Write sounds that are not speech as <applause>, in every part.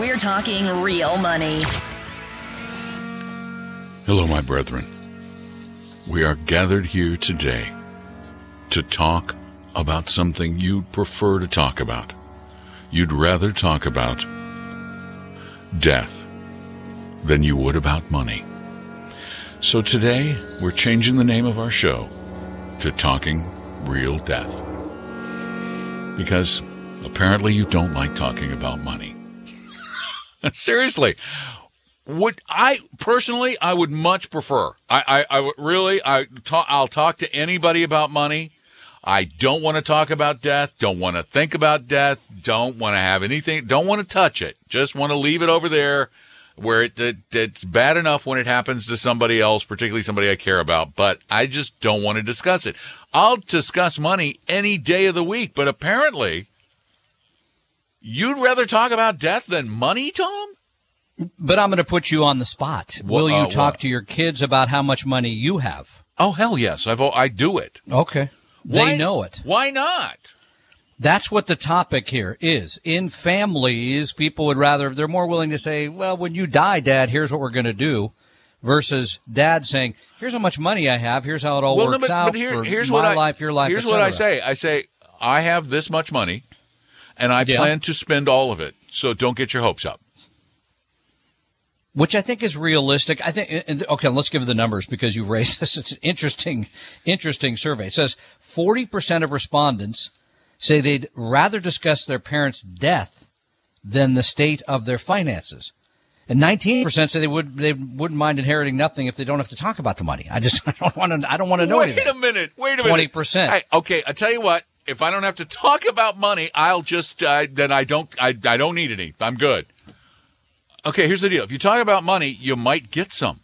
We're talking real money. Hello, my brethren. We are gathered here today to talk about something you'd prefer to talk about. You'd rather talk about death than you would about money. So today, we're changing the name of our show to Talking Real Death. Because apparently you don't like talking about money. <laughs> Seriously. Would I personally? I would much prefer. I, I, I would really. I talk. I'll talk to anybody about money. I don't want to talk about death. Don't want to think about death. Don't want to have anything. Don't want to touch it. Just want to leave it over there where it, it, it's bad enough when it happens to somebody else, particularly somebody I care about, but I just don't want to discuss it. I'll discuss money any day of the week, but apparently you'd rather talk about death than money, Tom? But I'm going to put you on the spot. Will you uh, talk what? to your kids about how much money you have? Oh, hell yes. I've, I do it. Okay. Why- They know it. Why not? That's what the topic here is. In families, people would rather, they're more willing to say, well, when you die, dad, here's what we're going to do versus dad saying, here's how much money I have. Here's how it all Well, no, works but, out but here, for here's my what I, life, your life. Here's what I say. I say, I have this much money and I Yeah. plan to spend all of it. So don't get your hopes up. which I think is realistic. I think, okay, let's give the numbers because you've raised <laughs> this. It's an interesting, interesting survey. It says 40% of respondents say they'd rather discuss their parents' death than the state of their finances. And 19% say they would, they wouldn't mind inheriting nothing if they don't have to talk about the money. I just, <laughs> I don't want to, I don't want to know Wait anything. a minute. Wait a minute. 20%. Hey, okay, I tell you what. If I don't have to talk about money, I'll just uh, then I don't I, I don't need any. I'm good. Okay, here's the deal. If you talk about money, you might get some.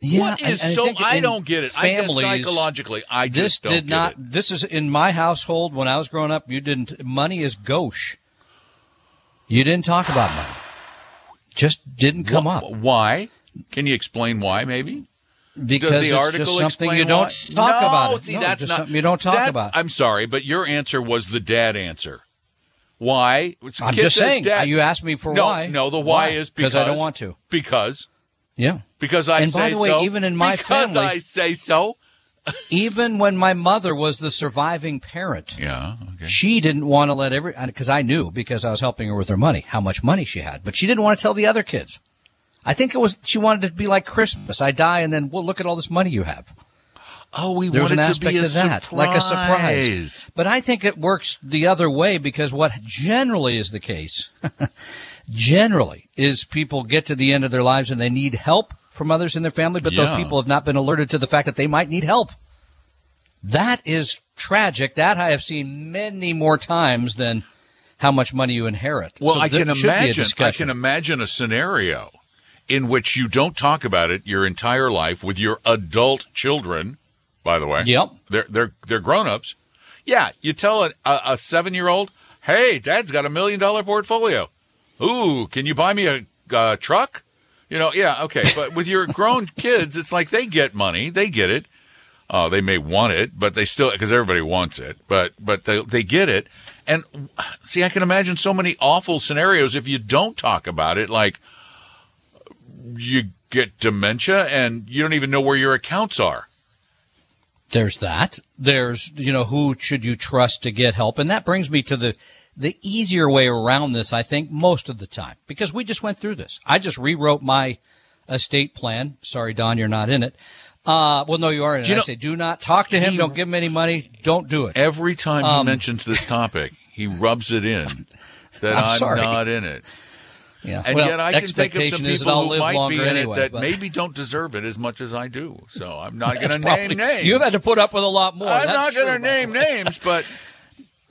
Yeah, what and- and so? think I don't get it. I families, psychologically, I this did not. it. This is in my household when I was growing up. You didn't. Money is gauche. You didn't talk about money. Just didn't come Wh- up Why? Can you explain why? Maybe because the it's article just something you don't why? talk no, about. It. See, No, that's just not something you don't talk that- about. I'm sorry, but your answer was the dad answer. Why? I'm just saying. dad. You asked me for no, why. No, the why, is because I don't want to. Because Yeah. because I And by the way, so. even in my because family- I say so. Even when my mother was the surviving parent, Yeah. Okay. she didn't want to let every because I knew because I was helping her with her money how much money she had, but she didn't want to tell the other kids. I think it was she wanted it to be like Christmas. I die and then well, look at all this money you have. Oh, we There was want an it to aspect be a of that, like a surprise. surprise. But I think it works the other way because what generally is the case, <laughs> generally, is people get to the end of their lives and they need help from others in their family, but Yeah. those people have not been alerted to the fact that they might need help. That is tragic. That I have seen many more times than how much money you inherit. Well, So I can should be a imagine. I can imagine a scenario in which you don't talk about it your entire life with your adult children. By the way, Yep. they're they're they're grown ups. Yeah, you tell a, a, a seven year old, "Hey, Dad's got a million dollar portfolio. Ooh, can you buy me a uh, truck?" You know, yeah, okay. But with your grown <laughs> kids, it's like they get money, they get it. Uh, they may want it, but they still because everybody wants it. But but they they get it. And see, I can imagine so many awful scenarios if you don't talk about it. Like you get dementia and you don't even know where your accounts are. There's that. There's, you know, who should you trust to get help? And that brings me to the, the easier way around this, I think, most of the time, because we just went through this. I just rewrote my estate plan. Sorry, Don, you're not in it. Uh, well, no, you are in it. you I say, do not talk to him. He- don't give him any money. Don't do it. Every time he Um, mentions this topic, he rubs it in <laughs> that I'm I'm, not in it. Yeah. And Well, yet I can think of some expectation is that people who live might be in anyway, it that but- maybe don't deserve it as much as I do. So I'm not <laughs> going to name names. You've had to put up with a lot more. I'm That's not going to true, by the name names, but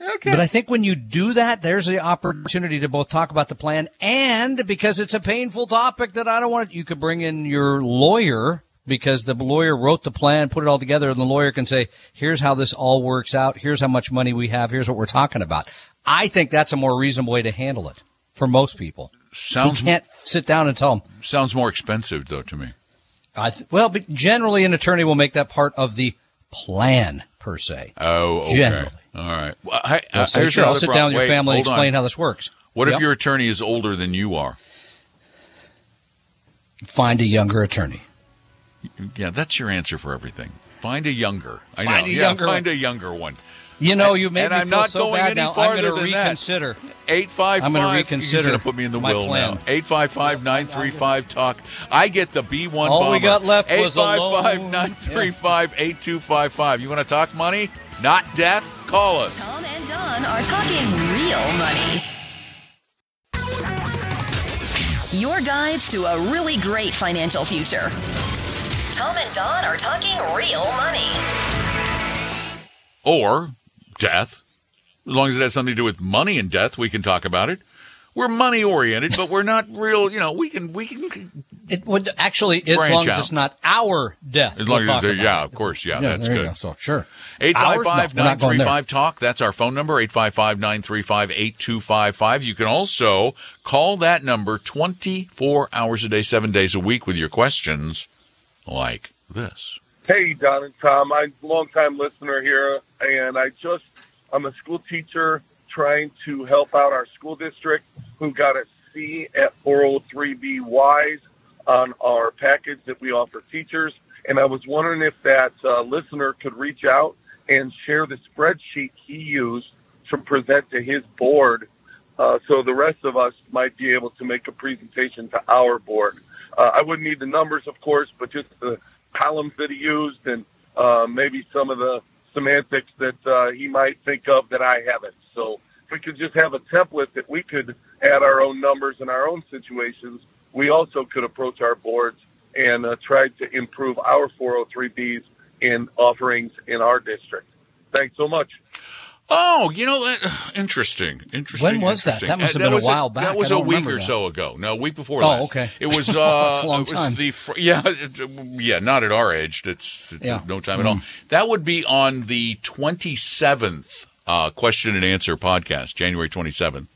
<laughs> okay. But I think when you do that, there's the opportunity to both talk about the plan and because it's a painful topic that I don't want, you could bring in your lawyer because the lawyer wrote the plan, put it all together, and the lawyer can say, here's how this all works out. Here's how much money we have. Here's what we're talking about. I think that's a more reasonable way to handle it for most people. Sounds we can't sit down and tell them. sounds more expensive though to me. I th- well, but generally an attorney will make that part of the plan per se. Oh, okay. Generally. All right. Well, I, uh, here's sure, I'll sit problem. down with your Wait, family and hold on. explain how this works. What if your attorney is older than you are? find a younger attorney? Yeah, that's your answer for everything. Find a younger. I know. a yeah, younger find one. a younger one. You know, you made and me I'm feel not so going bad any now. I'm farther going to than that. reconsider. Eight five I'm gonna reconsider He's going to put me in the will plan. now. Eight five five nine three five talk. I get the B one. All we got left Eight was a five loan. five nine three five eight two five five. You want to talk money, not death? Call us. Tom and Don are talking real money. Your guides to a really great financial future. Tom and Don are talking real money. or death. As long as it has something to do with money and death, we can talk about it. We're money oriented, but we're not real. You know, we can we can It would actually, as Branch long as out. it's not our death. as long we'll as talk about yeah, it. of course, yeah, Yeah, that's good. go. So sure. 855 Ours? No, we're not going there. 935 Talk. That's our phone number, 855 935 8255. You can also call that number 24 hours a day, seven days a week with your questions like this. Hey, Don and Tom. I'm a longtime listener here, and I just, I'm a school teacher trying to help out our school district who got a C at 403B WISE on our package that we offer teachers. And I was wondering if that uh, listener could reach out and share the spreadsheet he used to present to his board uh, so the rest of us might be able to make a presentation to our board. Uh, I wouldn't need the numbers, of course, but just the columns that he used and uh, maybe some of the semantics that uh, he might think of that I haven't. So if we could just have a template that we could add our own numbers and our own situations, we also could approach our boards and uh, try to improve our 403Bs in offerings in our district. Thanks so much. Oh, you know that <sighs> interesting. Interesting. When was that? interesting. That must have Uh, been a while back. That was a week or that. so ago. No, a week before Oh, last. okay. It was <laughs> uh a long it was time. the fr- yeah, <laughs> yeah, not at our age. It's, it's Yeah. Mm. no time at all. That would be on the 27th uh question and answer podcast, January 27th.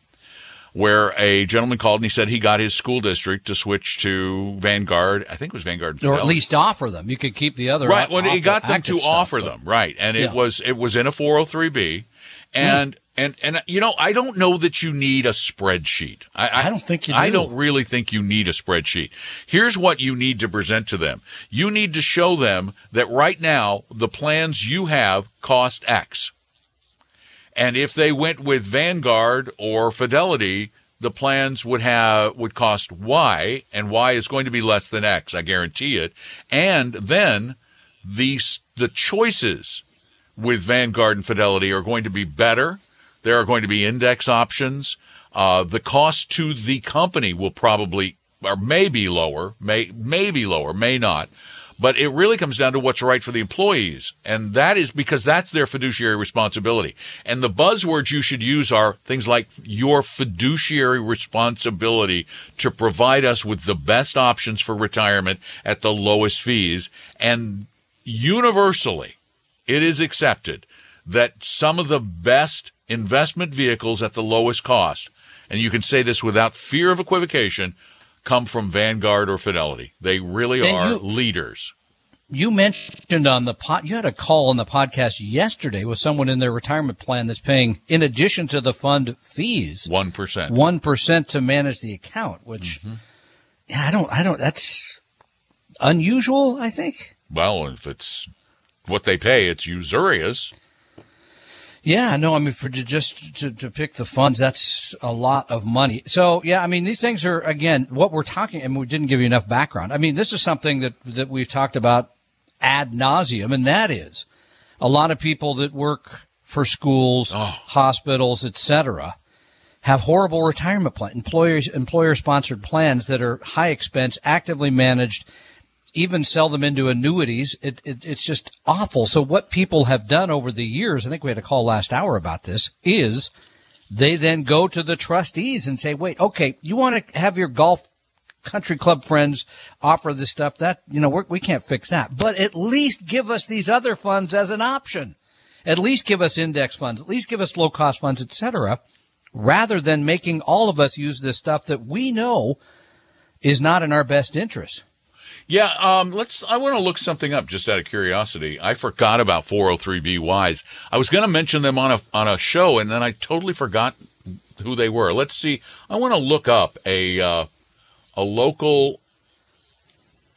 Where a gentleman called and he said he got his school district to switch to Vanguard. I think it was Vanguard, Or at least offer them. You could keep the other. Right. Well, he got them to stuff, offer but- them. Right. And it Yeah. Hmm. was it was in a 403b, and and and you know I don't know that you need a spreadsheet. I, I don't think you I don't really think you need a spreadsheet. Here's what you need to present to them. You need to show them that right now the plans you have cost X. And if they went with Vanguard or Fidelity, the plans would have would cost Y, and Y is going to be less than X. I guarantee it. And then the the choices with Vanguard and Fidelity are going to be better. There are going to be index options. Uh, the cost to the company will probably or may be lower, may may be lower, may not. But it really comes down to what's right for the employees. And that is because that's their fiduciary responsibility. And the buzzwords you should use are things like your fiduciary responsibility to provide us with the best options for retirement at the lowest fees. And universally, it is accepted that some of the best investment vehicles at the lowest cost, and you can say this without fear of equivocation, come from Vanguard or Fidelity. They really And are you- leaders. You mentioned on the pod, you had a call on the podcast yesterday with someone in their retirement plan that's paying, in addition to the fund fees, 1%. one percent to manage the account. Which, Mm-hmm. yeah, I don't, I don't. That's unusual. I think. Well, if it's what they pay, it's usurious. Yeah, no, I mean, for just to, to pick the funds, that's a lot of money. So, yeah, I mean, these things are again what we're talking, and we didn't give you enough background. I mean, this is something that that we've talked about ad nauseum, and that is a lot of people that work for schools, Oh. hospitals, etc. have horrible retirement plan employers employer sponsored plans that are high expense, actively managed, even sell them into annuities. It, it, it's just awful. So what people have done over the years, I think we had a call last hour about this, is they then go to the trustees and say, wait, okay, you want to have your golf country club friends offer this stuff that, you know, we're, we can not fix that, but at least give us these other funds as an option. At least give us index funds, at least give us low cost funds, etc. rather than making all of us use this stuff that we know is not in our best interest. Yeah, um, let's. I want to look something up just out of curiosity. I forgot about 403b wise. I was going to mention them on a on a show, and then I totally forgot who they were. Let's see. I want to look up a uh, a local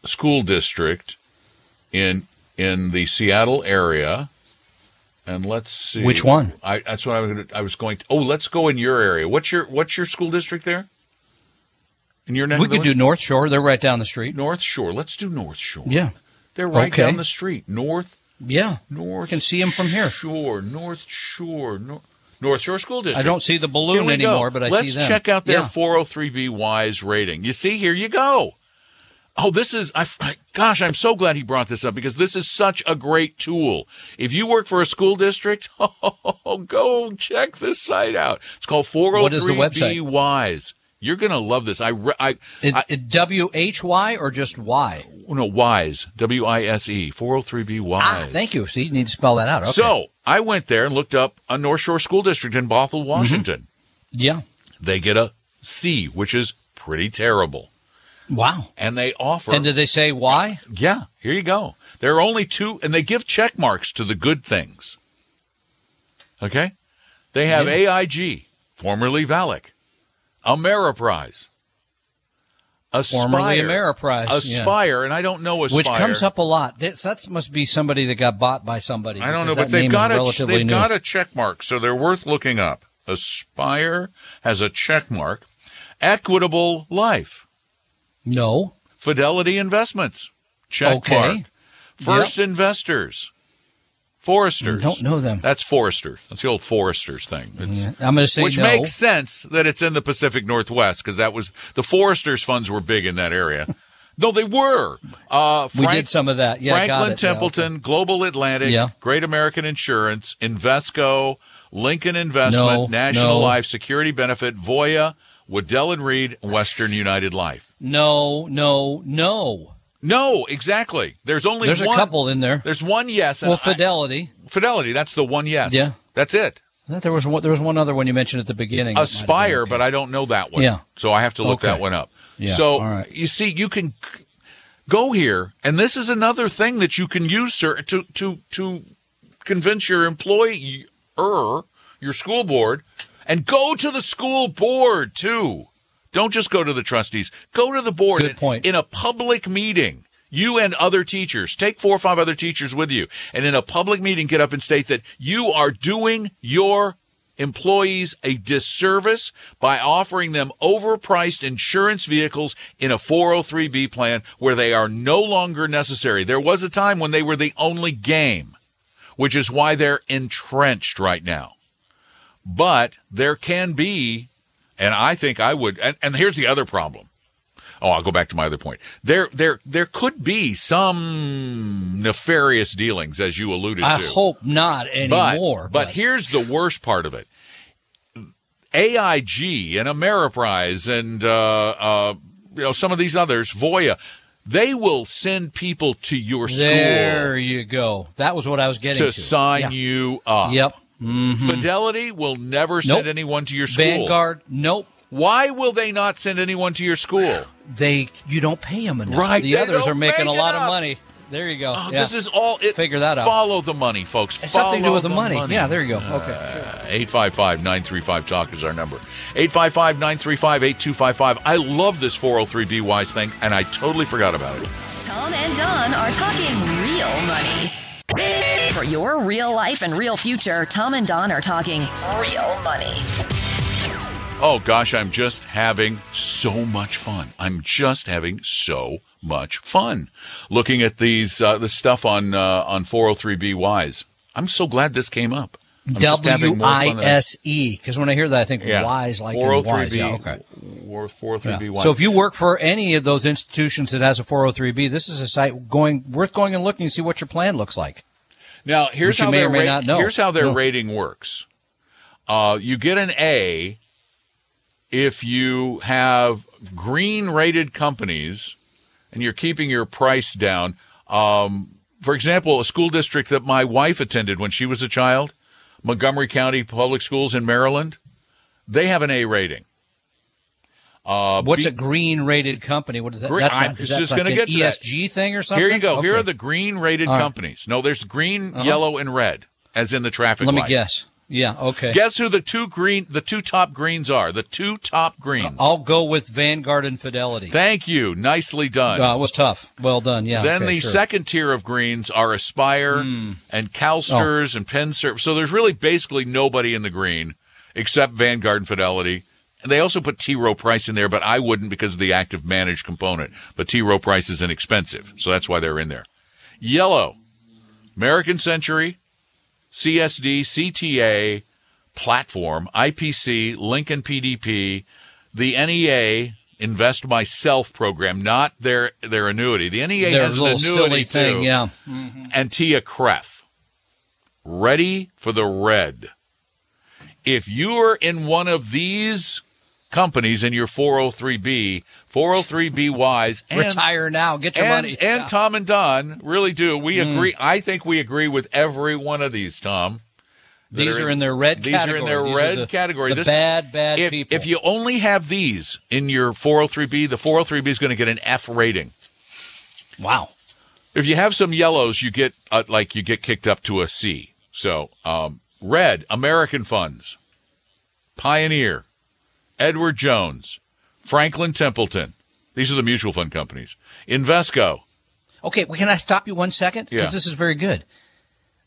school district in in the Seattle area, and let's see which one. I, that's what I was. Gonna, I was going. To, oh, let's go in your area. What's your What's your school district there? In your we could do North Shore. They're right down the street. North Shore. Let's do North Shore. Yeah, they're right okay. down the street. North. Yeah, North. You can see them from here. Shore. North Shore. North. North Shore School District. I don't see the balloon anymore, go. but I Let's see them. Let's check out their yeah. 403b WISE rating. You see, here you go. Oh, this is, I, I, gosh, I'm so glad he brought this up because this is such a great tool. If you work for a school district, <laughs> oh, go check this site out. It's called 403b WISE. You're going to love this. I, I, I W H Y or just Y? No, WISE. W I S E. 403B WISE. Ah, thank you. See, you need to spell that out. Okay. So I went there and looked up a North Shore School District in Bothell, mm-hmm. Washington. Mm-hmm. Yeah. They get a C, which is pretty terrible. Wow. And they offer. And did they say why? Yeah. Here you go. There are only two, and they give check marks to the good things. Okay? They have yeah. AIG, formerly Valic. Ameriprise. Aspire, Formerly Ameriprise. Aspire, yeah. and I don't know Aspire. Which comes up a lot. That, that must be somebody that got bought by somebody. I don't know, but they've got a they've new. got a check mark, so they're worth looking up. Aspire has a check mark. Equitable Life. No. Fidelity Investments. Check okay. mark. First yep. Investors. Foresters. Don't know them. That's Forester. That's the old Foresters thing. Yeah, I'm going to say Which no. makes sense that it's in the Pacific Northwest because that was the Foresters funds were big in that area. <laughs> no, they were. Uh, Frank, we did some of that. Yeah, Franklin Templeton, yeah, okay. Global Atlantic, yeah. Great American Insurance, Invesco, Lincoln Investment, no, National no. Life, Security Benefit, Voya, Waddell and Reed, Western United Life. No, no, no. No, exactly. There's only there's one, a couple in there. There's one yes. Well, Fidelity. I, Fidelity. That's the one yes. Yeah. That's it. There was one, there was one other one you mentioned at the beginning. Aspire, but I don't know that one. Yeah. So I have to look okay. that one up. Yeah. So right. you see, you can go here, and this is another thing that you can use, sir, to to to convince your employer, your school board, and go to the school board too. Don't just go to the trustees. Go to the board. Good point. In a public meeting, you and other teachers, take four or five other teachers with you, and in a public meeting, get up and state that you are doing your employees a disservice by offering them overpriced insurance vehicles in a 403b plan where they are no longer necessary. There was a time when they were the only game, which is why they're entrenched right now. But there can be and I think I would. And, and here's the other problem. Oh, I'll go back to my other point. There, there, there could be some nefarious dealings, as you alluded I to. I hope not anymore. But, but, but here's the worst part of it: AIG and Ameriprise and uh, uh, you know some of these others, Voya. They will send people to your school. There you go. That was what I was getting to, to. sign yeah. you up. Yep. Mm-hmm. Fidelity will never send anyone to your school. Vanguard, nope. Why will they not send anyone to your school? <sighs> They you don't pay them enough. Right. The others are making a lot enough. of money. There you go. Oh, yeah. This is all. It, Figure that out. Follow the money, folks. It's follow something to do with the, the money. money. Yeah, there you go. Okay. 855 935 Talk is our number. 855 935 8255. I love this 403B Wise thing, and I totally forgot about it. Tom and Don are talking real money. For your real life and real future, Tom and Don are talking real money. Oh gosh, I'm just having so much fun. I'm just having so much fun looking at these uh, the stuff on uh, on 403b wise. I'm so glad this came up. I'm just having W more fun I than I- S E. Because when I hear that, I think Yeah. Y's like 403B. Y's. Yeah, okay. Or 403B1. Yeah. So if you work for any of those institutions that has a 403B, this is a site going worth going and looking to see what your plan looks like. Now, here's how their ra- not know. here's how their No. rating works. Uh, you get an A if you have green rated companies and you're keeping your price down. Um, for example, a school district that my wife attended when she was a child, Montgomery County Public Schools in Maryland, they have an A rating. Uh, What's a green rated company? What is that? Green- That's I'm is just that like get an to that. ESG thing or something? Here you go. Here are the green rated right. companies. No, there's green, Uh-huh. yellow, and red, as in the traffic Let me guess. Yeah. Okay. Guess who the two green, the two top greens are? The two top greens. I'll go with Vanguard and Fidelity. Thank you. Nicely done. Uh, it was tough. Well done. Yeah. then okay, the sure. Second tier of greens are Aspire and CalSTRS and PennServe. So there's really basically nobody in the green except Vanguard and Fidelity. And they also put T. Rowe Price in there, but I wouldn't because of the active managed component. But T. Rowe Price is inexpensive, so that's why they're in there. Yellow, American Century, CSD, CTA, Platform, IPC, Lincoln PDP, the NEA Invest Myself program, not their their annuity. The NEA Their has an little annuity silly thing. too. Yeah. Mm-hmm. And TIAA-CREF. Ready for the red. If you're in one of these companies in your 403b, 403b wise, <laughs> and Retire now. Get your and, money. and Yeah. Tom and Don really do. We Mm. agree. I think we agree with every one of these, Tom. These are in their red These category. are in their These red the- category. The This- bad, bad if, people. if you only have these in your 403b, the 403b is going to get an F rating. wow. If you have some yellows, you get uh, like you get kicked up to a C. So, um, red, American funds, Pioneer, Edward Jones, Franklin Templeton. These are the mutual fund companies. Invesco. Okay, well, can I stop you one second? Because Yeah. this is very good.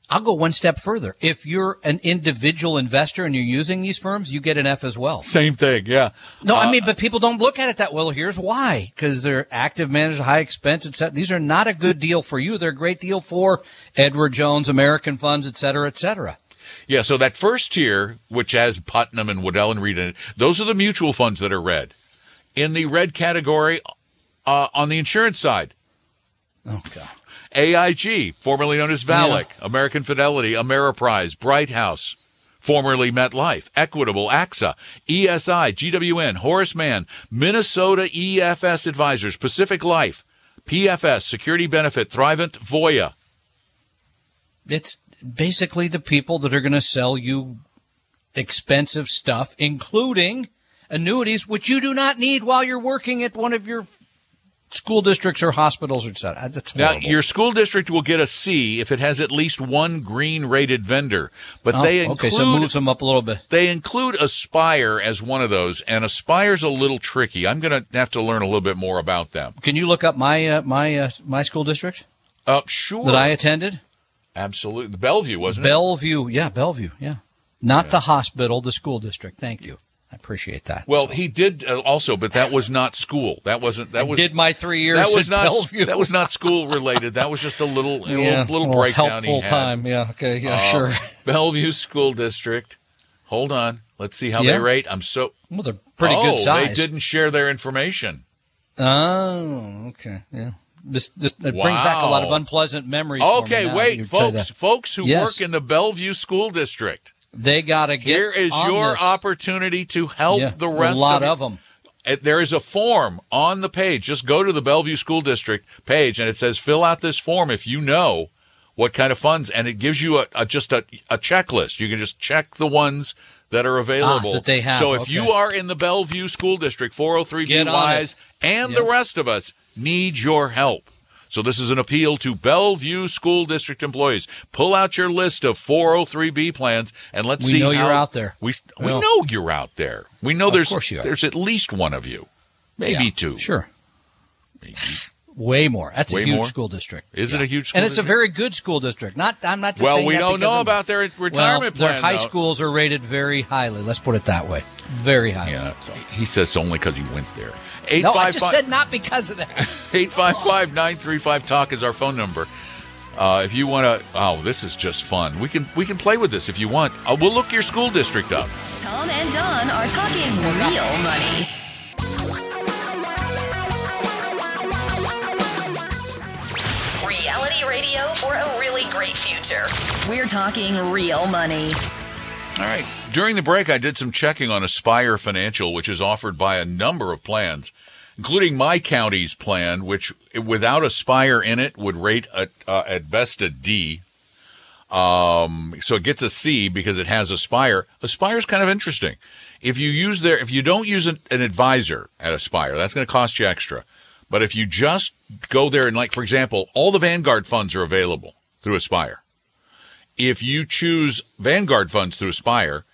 I'll go one step further. If you're an individual investor and you're using these firms, you get an F as well. Same thing, yeah. No, Uh, I mean, but people don't look at it that well. Here's why: because they're active managers, high expense, etc. These are not a good deal for you. They're a great deal for Edward Jones, American funds, et cetera, et cetera. Yeah, so that first tier, which has Putnam and Waddell and Reed in it, those are the mutual funds that are red. In the red category, uh, on the insurance side, Oh God. AIG, formerly known as Valic, American Fidelity, Ameriprise, Brighthouse, formerly MetLife, Equitable, AXA, ESI, GWN, Horace Mann, Minnesota EFS Advisors, Pacific Life, PFS, Security Benefit, Thrivent, Voya. It's basically the people that are going to sell you expensive stuff, including annuities, which you do not need while you're working at one of your school districts or hospitals, or. That's Now, your school district will get a C if it has at least one green rated vendor, but Oh, they include okay, so moves them up a little bit. They include Aspire as one of those, and Aspire's a little tricky. I'm going to have to learn a little bit more about them. Can you look up my uh, my uh, my school district Uh, sure. that I attended? Absolutely. The Bellevue, wasn't Bellevue, yeah, Bellevue, yeah. Not the hospital, the school district. Thank you. I appreciate that. Well, So, he did uh, also, but that was not school. That wasn't, that I was, did my three years that was not, Bellevue. that was not school related. That was just a little, a <laughs> yeah, little, little breakdown helpful he had. time. Yeah, okay, yeah, Uh, sure. Bellevue School District. Hold on. Let's see how Yeah. they rate. I'm so, Well, they're pretty oh, good size. they didn't share their information. Oh, okay, yeah. This, this it brings back a lot of unpleasant memories. for me Okay, wait, folks, folks who Yes. work in the Bellevue School District. They got to get. Here is your this. opportunity to help Yeah, the rest A lot of, of them. Uh, There is a form on the page. Just go to the Bellevue School District page, and it says fill out this form if you know what kind of funds, and it gives you a, a just a, a checklist. You can just check the ones that are available. Ah, that they have, So if okay. you are in the Bellevue School District, 403 Get on wise, and the rest of us need your help. So this is an appeal to Bellevue School District employees. Pull out your list of 403b plans and let's We see We know how you're out there. We we Well- know you're out there. We know there's course you are. there's at least one of you, maybe Yeah, two. Sure. Maybe. Way more. That's Way a huge more? school district. Is it a huge school and it's a very good school district. Not. I'm not. Just Well, saying we that don't know I'm- about their Well, retirement their plan. high though. schools are rated very highly. Let's put it that way. Very highly. Yeah, So- he says only because he went there. No, I just 855 said not because of that. <laughs> 855 935 talk is our phone number. Uh, if you want to, oh, this is just fun. We can we can play with this if you want. Uh, we'll look your school district up. Tom and Don are talking real money. Great future. We're talking real money. All right. During the break, I did some checking on Aspire Financial, which is offered by a number of plans, including my county's plan, which without Aspire in it would rate at, uh, at best a D. Um, so it gets a C because it has Aspire. Aspire is kind of interesting. If you use their, if you don't use an, an advisor at Aspire, that's going to cost you extra. But if you just go there and like, for example, all the Vanguard funds are available through Aspire. If you choose Vanguard funds through Aspire,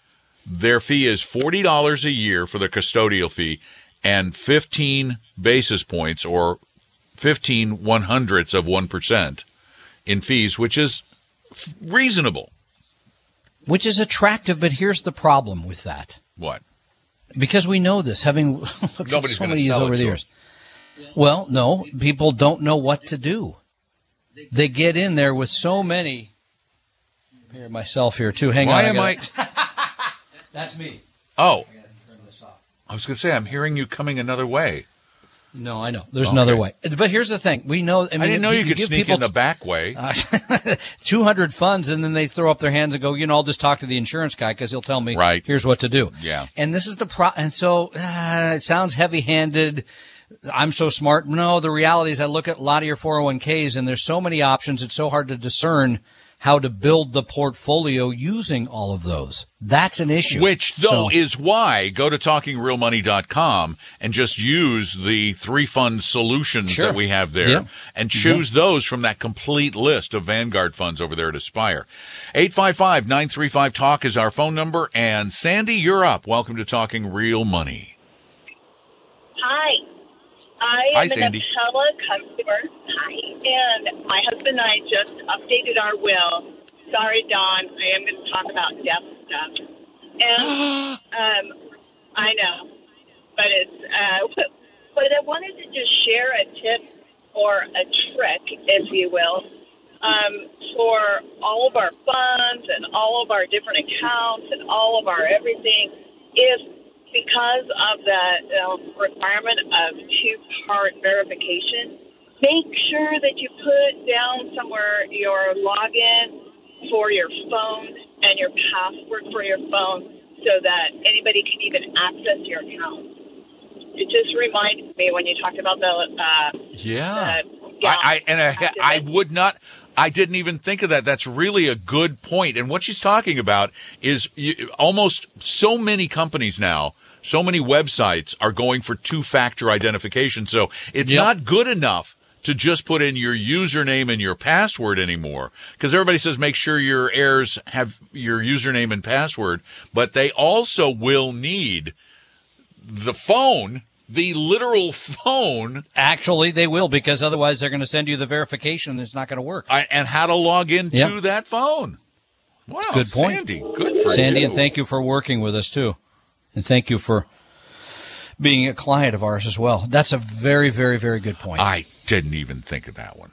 their fee is $40 a year for the custodial fee and 15 basis points or 15 one hundredths of 1% in fees, which is f- reasonable. Which is attractive, but here's the problem with that. What? Because we know this, having <laughs> looked at Nobody's so gonna many over the years. Well, no, people don't know what to do. They get in there with so many. Here, myself here too. Hang Why on. Why am I? gotta- <laughs> That's me. Oh, I was going to say, I'm hearing you coming another way. No, I know. There's Okay. another way. But here's the thing: we know. I, mean, I didn't know you could give sneak people in the back way. <laughs> Uh, 200 funds and then they throw up their hands and go, you know, I'll just talk to the insurance guy because he'll tell me, Right. here's what to do. Yeah. And this is the pro, and so uh, it sounds heavy handed. I'm so smart. No, the reality is I look at a lot of your 401ks and there's so many options. It's so hard to discern how to build the portfolio using all of those. That's an issue. Which, though, So- is why go to talkingrealmoney.com and just use the three fund solutions Sure. that we have there Yeah. and mm-hmm. choose those from that complete list of Vanguard funds over there at Aspire. 855 935 Talk is our phone number. And Sandy, you're up. Welcome to Talking Real Money. Hi. I Hi, am Sandy. an Apella customer. Hi. And my husband and I just updated our will. Sorry, Don. I am going to talk about death stuff. And <gasps> um, I know. But it's, uh, <laughs> but I wanted to just share a tip or a trick, if you will, um, for all of our funds and all of our different accounts and all of our everything. If because of the um, requirement of two-part verification, make sure that you put down somewhere your login for your phone and your password for your phone so that anybody can even access your account. It just reminded me when you talked about the uh, Yeah. Yeah. I, I and I, I would not. I didn't even think of that. That's really a good point. And what she's talking about is you, almost so many companies now, so many websites are going for two-factor identification. So it's Yep. not good enough to just put in your username and your password anymore because everybody says make sure your heirs have your username and password, but they also will need the phone, the literal phone Actually, they will because otherwise they're going to send you the verification and it's not going to work. I, and how to log into Yep. that phone. Wow, Good point. Sandy. Good for Sandy, you. and thank you for working with us too. And thank you for being a client of ours as well. That's a very, very, very good point. I didn't even think of that one.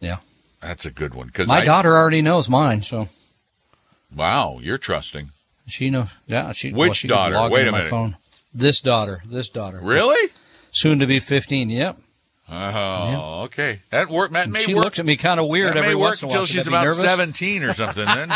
yeah. That's a good one because My daughter already knows mine, so Wow, you're trusting. she knows. Yeah, she. Which well, she daughter? Wait a my minute. Phone. This daughter. This daughter. Really? Soon to be 15. Yep. Oh, okay. That work. That may she work. looks at me kind of weird that every once in a while. until she's about nervous? seventeen or something. Then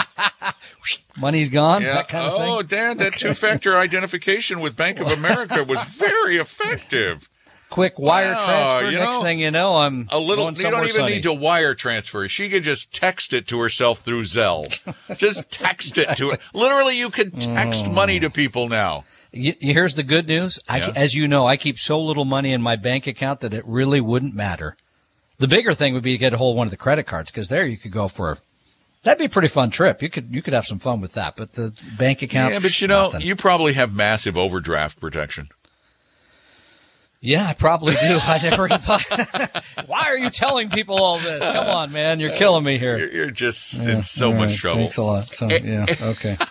<laughs> Money's gone. yeah. That kind of oh, thing. Dad, that two-factor <laughs> identification with Bank of America was very effective. Quick wire Wow, transfer. you Next know, thing you know, I'm A little. You don't even sunny. need to wire transfer. She could just text it to herself through Zelle. <laughs> just text it to her. Literally, you can text money to people now. Y- Here's the good news. I, Yeah. as you know, I keep so little money in my bank account that it really wouldn't matter. The bigger thing would be to get a hold of one of the credit cards because there you could go for. That'd be a pretty fun trip. You could you could have some fun with that. But the bank account. Yeah, but you know, nothing. you probably have massive overdraft protection. yeah, I probably do. <laughs> I never thought. <laughs> Why are you telling people all this? Come on, man, you're killing me here. You're, you're just in so much right, trouble. Thanks a lot. So, eh, yeah, eh. okay. <laughs>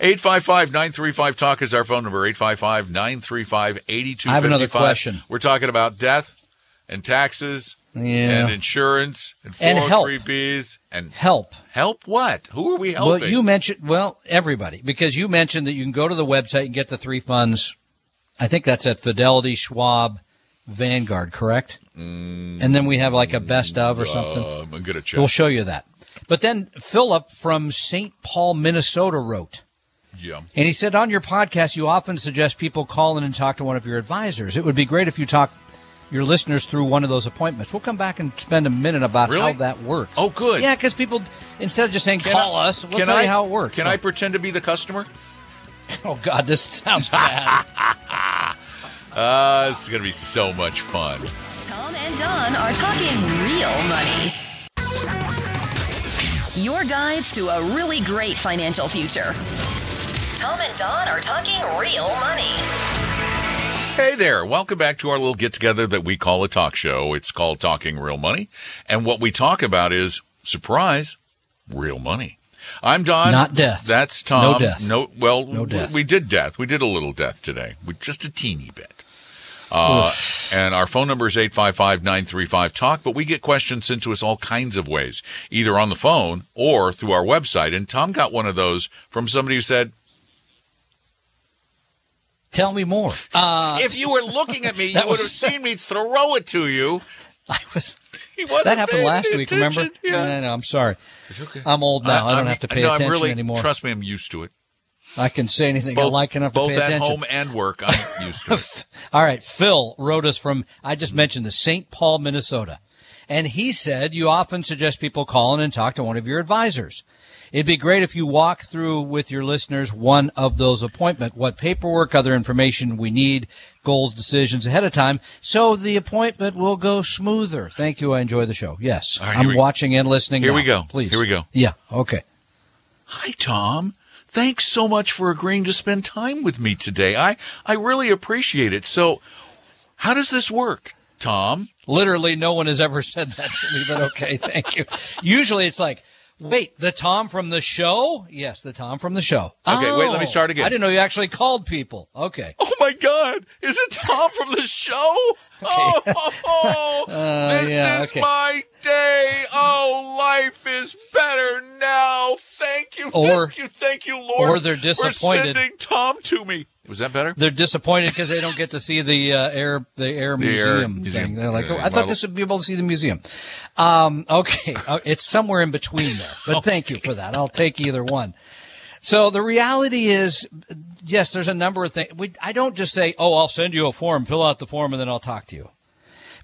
855-935-TALK is our phone number, 855-935-8255. I have another question. We're talking about death and taxes Yeah. and insurance and And help. 403bs and Help. help what? Who are we helping? Well, you mentioned well everybody because you mentioned that you can go to the website and get the three funds. I think that's at Fidelity, Schwab, Vanguard, correct? Mm, and then we have like a best of or something. Um, I'm gonna check. We'll show you that. But then Philip from St. Paul, Minnesota wrote, yeah. and he said on your podcast you often suggest people call in and talk to one of your advisors. It would be great if you talk your listeners through one of those appointments. We'll come back and spend a minute about Really? how that works. Oh, good. Yeah, because people instead of just saying Can call I- us, we'll can tell I, you how it works. Can So- I pretend to be the customer? <laughs> Oh God, this sounds <laughs> bad. Uh, this is gonna be so much fun. Tom and Don are talking real money. Your guides to a really great financial future. Tom and Don are talking real money. Hey there, welcome back to our little get together that we call a talk show. It's called Talking Real Money. And what we talk about is, surprise, real money. I'm Don. Not death. That's Tom. No death. No, well, No death. We, did death. We did a little death today, with just a teeny bit. Uh, and our phone number is 855-935-TALK, but we get questions sent to us all kinds of ways, either on the phone or through our website. And Tom got one of those from somebody who said, Tell me more. Uh, if you were looking at me, <laughs> you That would have seen me throw it to you. <laughs> I was. That happened last any week. Remember? attention. Yeah. I know. I'm sorry. It's okay. I'm old now. I, don't I'm- have to pay no, I'm attention really, anymore. Trust me, I'm used to it. I can say anything I like enough to pay attention. both pay at attention. home and work, I'm <laughs> used to it. All right, Phil wrote us from, I just mentioned the St. Paul, Minnesota. And he said, you often suggest people call in and talk to one of your advisors. It'd be great if you walk through with your listeners one of those appointment, what paperwork, other information we need, goals, decisions ahead of time, so the appointment will go smoother. Thank you. I enjoy the show. Yes. Right, I'm watching and listening. Here now. we go. Please. Here we go. Yeah. Okay. Hi, Tom. Thanks so much for agreeing to spend time with me today. I, I really appreciate it. So, how does this work, Tom? Literally, no one has ever said that to me, but okay, <laughs> thank you. Usually it's like, wait, the Tom from the show? Yes, the Tom from the show. Okay, wait, let me Oh, start again. I didn't know you actually called people. Okay. Oh my God! Is it Tom from the show? <laughs> Oh, <laughs> uh, this yeah, is okay. my day. Oh, life is better now. Thank you, Or- thank you, thank you, Lord. or they're disappointed. For disappointed. sending Tom to me. Was that better? They're disappointed because they don't get to see the uh, air the air The museum, air museum. thing. They're like, oh, I thought this would be able to see the museum. Um, okay, Uh, it's somewhere in between there. But thank you for that. I'll take either one. So the reality is, yes, there's a number of things. We, I don't just say, oh, I'll send you a form, fill out the form, and then I'll talk to you.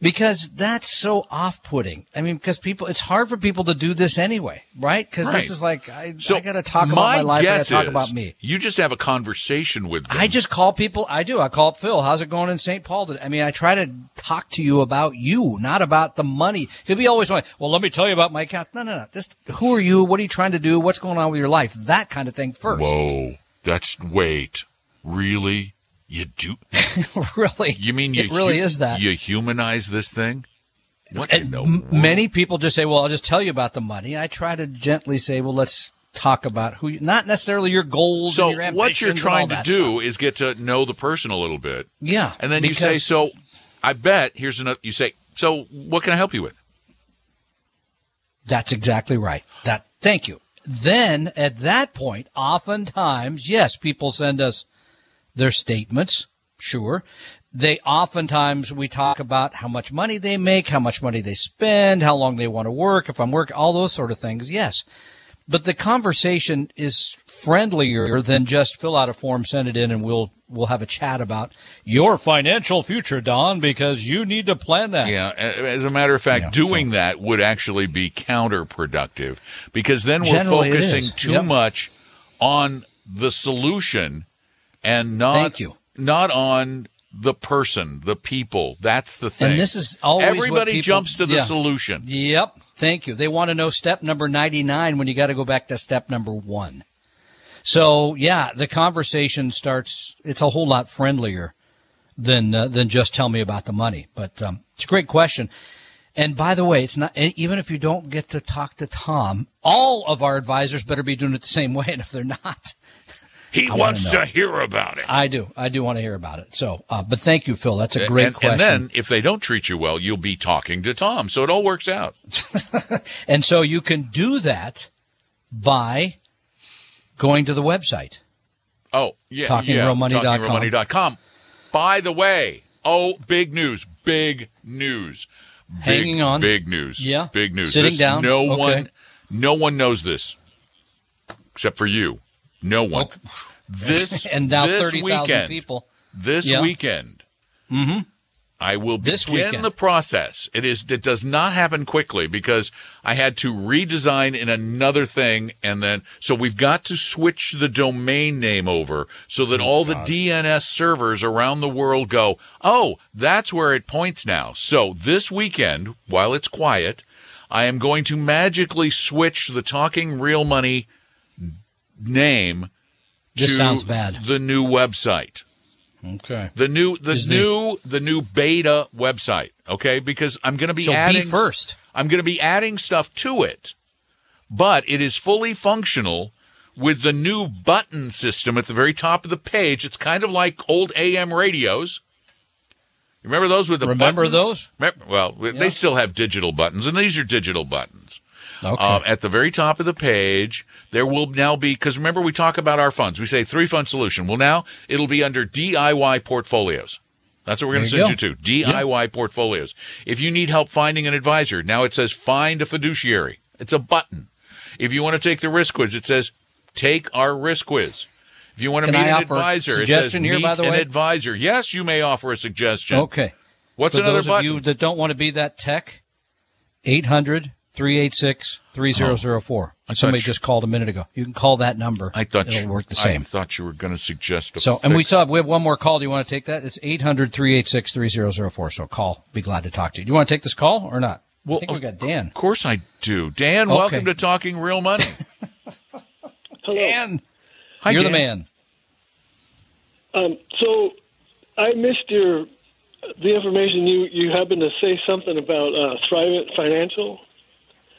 Because that's so off-putting. I mean, because people, it's hard for people to do this anyway, right? Because Right. this is like, I, So I got to talk about my life. I got to talk about me. You just have a conversation with them. I just call people. I do. I call up Phil. How's it going in St. Paul? today? I mean, I try to talk to you about you, not about the money. He'll be always like, well, let me tell you about my account. No, no, no. Just who are you? What are you trying to do? What's going on with your life? That kind of thing first. Whoa, that's wait, really? You do? <laughs> really? You mean you? it really hu- is that. You humanize this thing? What And the m- world? many people just say, well, I'll just tell you about the money. I try to gently say, well, let's talk about who, you, not necessarily your goals So and your ambitions. what you're trying to do stuff. is get to know the person a little bit, yeah, and then you say, "So, I bet here's another." You say, "So, what can I help you with?" That's exactly right. That thank you. Then at that point, oftentimes, yes, people send us their statements. Sure. They oftentimes we talk about how much money they make, how much money they spend, how long they want to work, if I'm working, all those sort of things. Yes. But the conversation is friendlier than just fill out a form, send it in, and we'll we'll have a chat about your financial future, Don, because you need to plan that. Yeah, as a matter of fact, Yeah, doing that would actually be counterproductive because then we're Generally focusing too Yep. much on the solution and not Thank you. not on the person, the people. That's the thing. And this is always what everybody people- jumps to the yeah. solution. Yep. Thank you. They want to know step number 99 when you got to go back to step number one. So yeah, the conversation starts, it's a whole lot friendlier than, uh, than just tell me about the money. But, um, it's a great question. And by the way, it's not, even if you don't get to talk to Tom, all of our advisors better be doing it the same way. And if they're not, He I wants to hear about it. I do. I do want to hear about it. So, uh, but thank you, Phil. That's a great and, question. and then if they don't treat you well, you'll be talking to Tom. So it all works out. <laughs> And so you can do that by going to the website. Oh, yeah. TalkingRealMoney.com. Yeah, TalkingRealMoney.com. By the way, oh, big news, big news. Big, Hanging on. Big news. Yeah. Big news. Sitting This- down. No Okay. one no one knows this. Except for you. No one. This <laughs> And now this 30,000 people. This Yeah. weekend. Mm-hmm. I will This begin weekend. the process. It is. It does not happen quickly because I had to redesign in another thing, and then so we've got to switch the domain name over so that all the DNS servers around the world go. Oh, that's where it points now. So this weekend, while it's quiet, I am going to magically switch the Talking Real Money name to sounds bad. the new website Okay. the new the Is the- new the new beta website okay because i'm going to be So be adding first. i'm going to be adding stuff to it but it is fully functional with the new button system at the very top of the page it's kind of like old am radios remember those with the Remember buttons? those? Remember- well Yeah. they still have digital buttons and these are digital buttons Okay. uh, at the very top of the page, there will now be because remember we talk about our funds. We say three fund solution. Well, now it'll be under DIY portfolios. That's what we're going to send you you to DIY portfolios. If you need help finding an advisor, now it says find a fiduciary. It's a button. If you want to take the risk quiz, it says take our risk quiz. If you want to Can meet an advisor, it says here, meet an advisor. Yes, you may offer a suggestion. okay. What's For another those button? of you that don't want to be that tech, 800 386 3004. I Somebody you- just called a minute ago. You can call that number. I thought It'll you, work the same. I thought you were going to suggest a So, and we fix. still have, we have one more call. Do you want to take that? It's 800 386 3004. So call. Be glad to talk to you. Do you want to take this call or not? Well, I think we got Dan. Of course I do. Dan, Okay. welcome to Talking Real Money. <laughs> Dan, Hi, you're the man. Um, so I missed your the information you you happened to say something about uh, Thrivent Financial,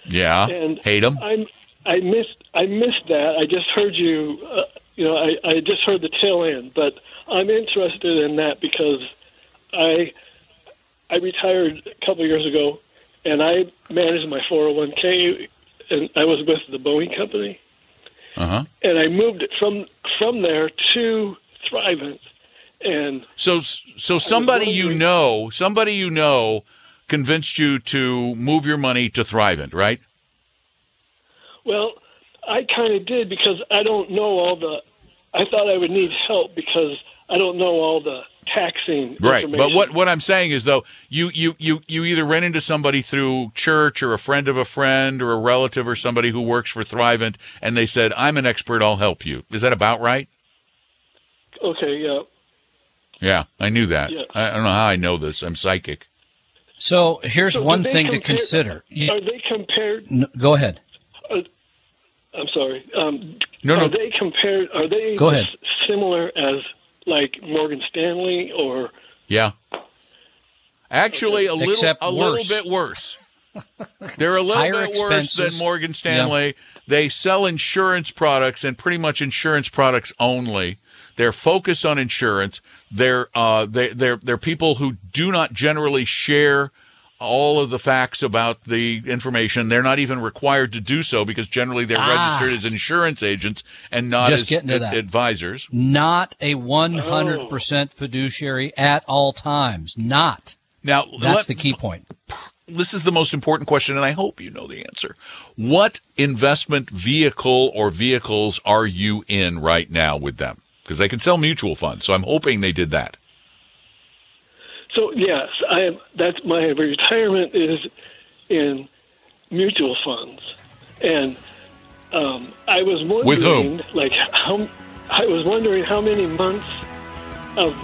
Yeah. and Hate them. I I missed I missed that. I just heard you. Uh, you know, I I just heard the tail end, but I'm interested in that because I I retired a couple years ago, and I managed my 401k, and I was with the Boeing company Uh huh. and I moved it from from there to Thrivent, and So, so somebody you know, somebody you know, convinced you to move your money to Thrivent, right? well, I kind of did because I don't know all the. I thought I would need help because I don't know all the taxing. Right. But what what I'm saying is though, you you you you either ran into somebody through church or a friend of a friend or a relative or somebody who works for Thrivent, and they said, "I'm an expert. I'll help you." Is that about right? Okay, yeah. Yeah, I knew that. Yeah. I I don't know how I know this. I'm psychic. So here's So one do they thing to consider. You- Are they compared? n- go ahead. I'm sorry. Um, No, are they compared? Are they Go ahead. similar as like Morgan Stanley or? Yeah. Actually, a little Except a little bit worse. They're a little Higher bit worse than Morgan Stanley. They sell insurance products and pretty much insurance products only. They're focused on insurance. They're uh, they they're they're people who do not generally share all of the facts about the information. They're not even required to do so because generally they're Ah. registered as insurance agents and not Just as getting to ad- that. advisors. Not a 100% fiduciary at all times. Not. Now That's let- the key point. this is the most important question, and I hope you know the answer. What investment vehicle or vehicles are you in right now with them? Because they can sell mutual funds, so I'm hoping they did that. So yes, I am. That's my retirement is in mutual funds, and um, I was wondering, like how I was wondering how many months of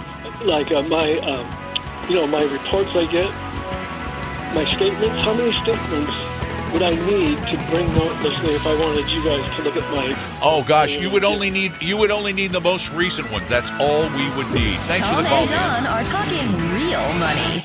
like uh, my um, you know my reports I get, my statements. How many statements would I need to bring? Let's say if I wanted you guys to look at my Oh gosh, you would only need you would only need the most recent ones. That's all we would need. Thanks for Tom the call. and Dan. Don are talking real money.